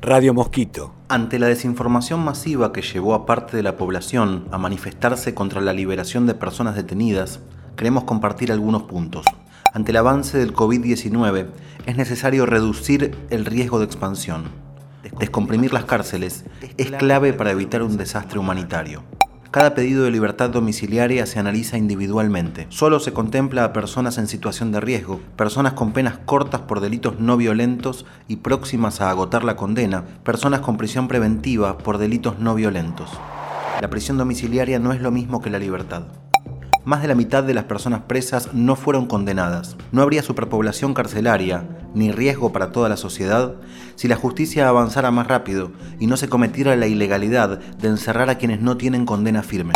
Radio Mosquito. Ante la desinformación masiva que llevó a parte de la población a manifestarse contra la liberación de personas detenidas, queremos compartir algunos puntos. Ante el avance del COVID-19, es necesario reducir el riesgo de expansión. Descomprimir las cárceles es clave para evitar un desastre humanitario. Cada pedido de libertad domiciliaria se analiza individualmente. Solo se contempla a personas en situación de riesgo, personas con penas cortas por delitos no violentos y próximas a agotar la condena, personas con prisión preventiva por delitos no violentos. La prisión domiciliaria no es lo mismo que la libertad más de la mitad de las personas presas no fueron condenadas. No habría superpoblación carcelaria ni riesgo para toda la sociedad si la justicia avanzara más rápido y no se cometiera la ilegalidad de encerrar a quienes no tienen condena firme.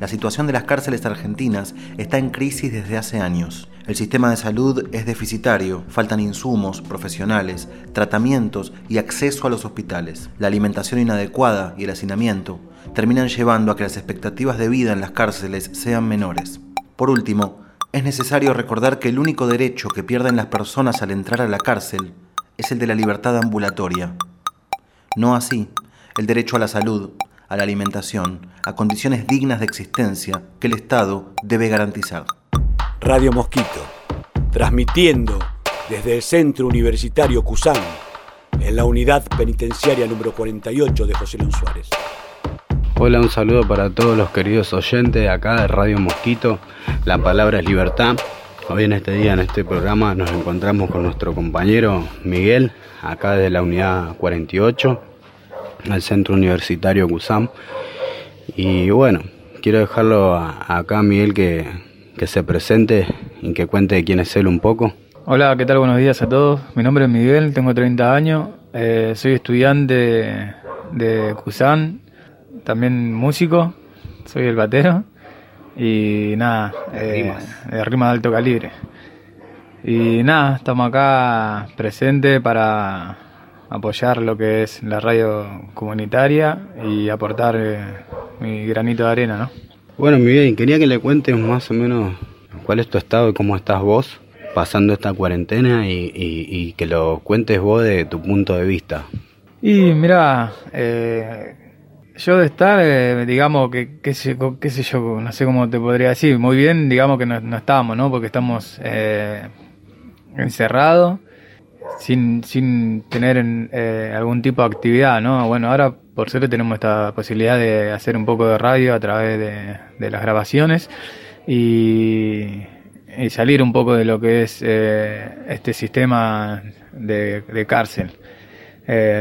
La situación de las cárceles argentinas está en crisis desde hace años. El sistema de salud es deficitario, faltan insumos, profesionales, tratamientos y acceso a los hospitales. La alimentación inadecuada y el hacinamiento terminan llevando a que las expectativas de vida en las cárceles sean menores. Por último, es necesario recordar que el único derecho que pierden las personas al entrar a la cárcel es el de la libertad ambulatoria. No así el derecho a la salud, a la alimentación, a condiciones dignas de existencia que el Estado debe garantizar. Radio Mosquito, transmitiendo desde el Centro Universitario Cusán, en la unidad penitenciaria número 48 de José Luis Suárez. Hola, un saludo para todos los queridos oyentes de acá de Radio Mosquito. La palabra es libertad. Hoy en este día, en este programa, nos encontramos con nuestro compañero Miguel, acá de la unidad 48, al Centro Universitario CUSAM. Y bueno, quiero dejarlo acá Miguel que, se presente y que cuente quién es él un poco. Hola, ¿qué tal? Buenos días a todos. Mi nombre es Miguel, tengo 30 años, eh, soy estudiante de CUSAM también músico, soy el batero y nada, eh, de rima de alto calibre. Y nada, estamos acá presentes para apoyar lo que es la radio comunitaria y aportar eh, mi granito de arena, ¿no? Bueno, Miguel, quería que le cuentes más o menos cuál es tu estado y cómo estás vos pasando esta cuarentena y, y que lo cuentes vos de tu punto de vista. Y mira, eh, yo de estar, eh, digamos, que qué sé, qué sé yo, no sé cómo te podría decir, muy bien, digamos que no, no estamos, ¿no? Porque estamos eh, encerrados, sin, sin tener eh, algún tipo de actividad, ¿no? Bueno, ahora por suerte tenemos esta posibilidad de hacer un poco de radio a través de, las grabaciones y, salir un poco de lo que es este sistema de, de cárcel,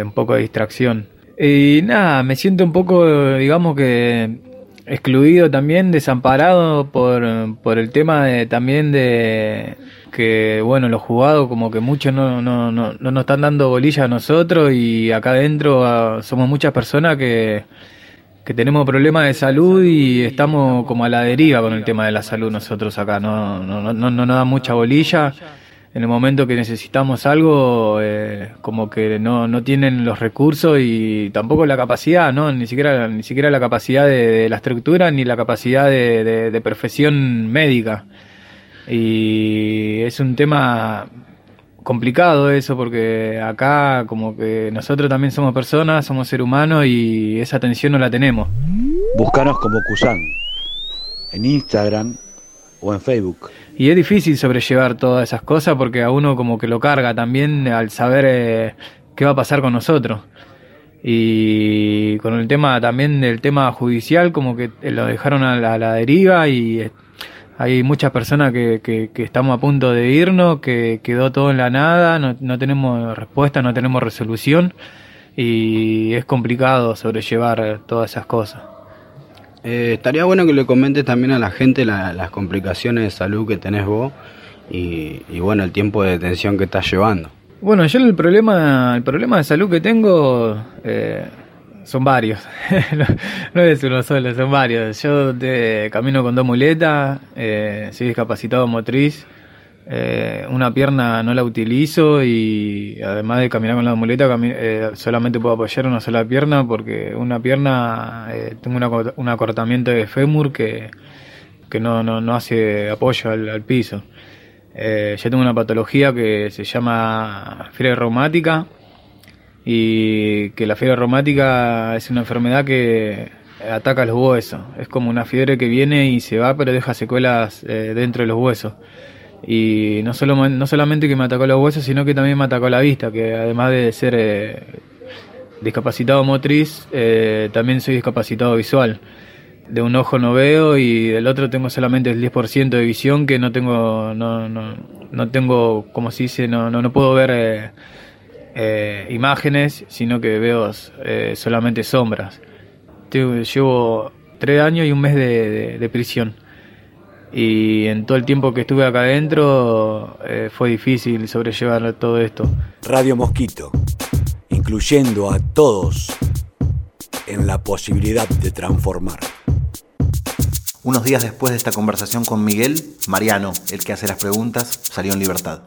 un poco de distracción. Y nada, me siento un poco, digamos que excluido también, desamparado por, por el tema de, también de que, bueno, los jugados como que muchos no, no, no, no nos están dando bolilla a nosotros y acá adentro ah, somos muchas personas que, que tenemos problemas de salud y estamos como a la deriva con el tema de la salud nosotros acá, no, no, no, no, no nos da mucha bolilla en el momento que necesitamos algo, eh, como que no, no tienen los recursos y tampoco la capacidad, ¿no? Ni siquiera, ni siquiera la capacidad de, la estructura ni la capacidad de, de, profesión médica. Y es un tema complicado eso porque acá como que nosotros también somos personas, somos seres humanos y esa atención no la tenemos. Búscanos como Kusan en Instagram o en Facebook. Y es difícil sobrellevar todas esas cosas porque a uno como que lo carga también al saber eh, qué va a pasar con nosotros. Y con el tema también del tema judicial, como que lo dejaron a la, deriva y eh, hay muchas personas que, que, estamos a punto de irnos, que quedó todo en la nada, no, no tenemos respuesta, no tenemos resolución y es complicado sobrellevar todas esas cosas. Eh, estaría bueno que le comentes también a la gente las complicaciones de salud que tenés vos y, bueno, el tiempo de detención que estás llevando. Bueno, yo el problema, el problema de salud que tengo eh, son varios. no, es uno solo, son varios. Yo camino con dos muletas, eh, soy discapacitado motriz. Eh, una pierna no la utilizo y además de caminar con la muleta eh, solamente puedo apoyar una sola pierna porque una pierna eh, tengo un acortamiento de fémur que, que no, no, no hace apoyo al, piso. yo tengo una patología que se llama fiebre reumática y que la fiebre reumática es una enfermedad que ataca los huesos. Es como una fiebre que viene y se va, pero deja secuelas dentro de los huesos. Y no, solo, no solamente que me atacó los huesos, sino que también me atacó la vista, que además de ser eh, discapacitado motriz, eh, también soy discapacitado visual. De un ojo no veo y del otro tengo solamente el 10% de visión que no tengo, no, no, no tengo, como se dice, no, no, no puedo ver imágenes, sino que veo solamente sombras llevo tres años y un mes de, prisión. Y en todo el tiempo que estuve acá adentro eh, fue difícil sobrellevar todo esto. Radio Mosquito, incluyendo a todos en la posibilidad de transformar. Unos días después de esta conversación con Miguel, Mariano, el que hace las preguntas, salió en libertad.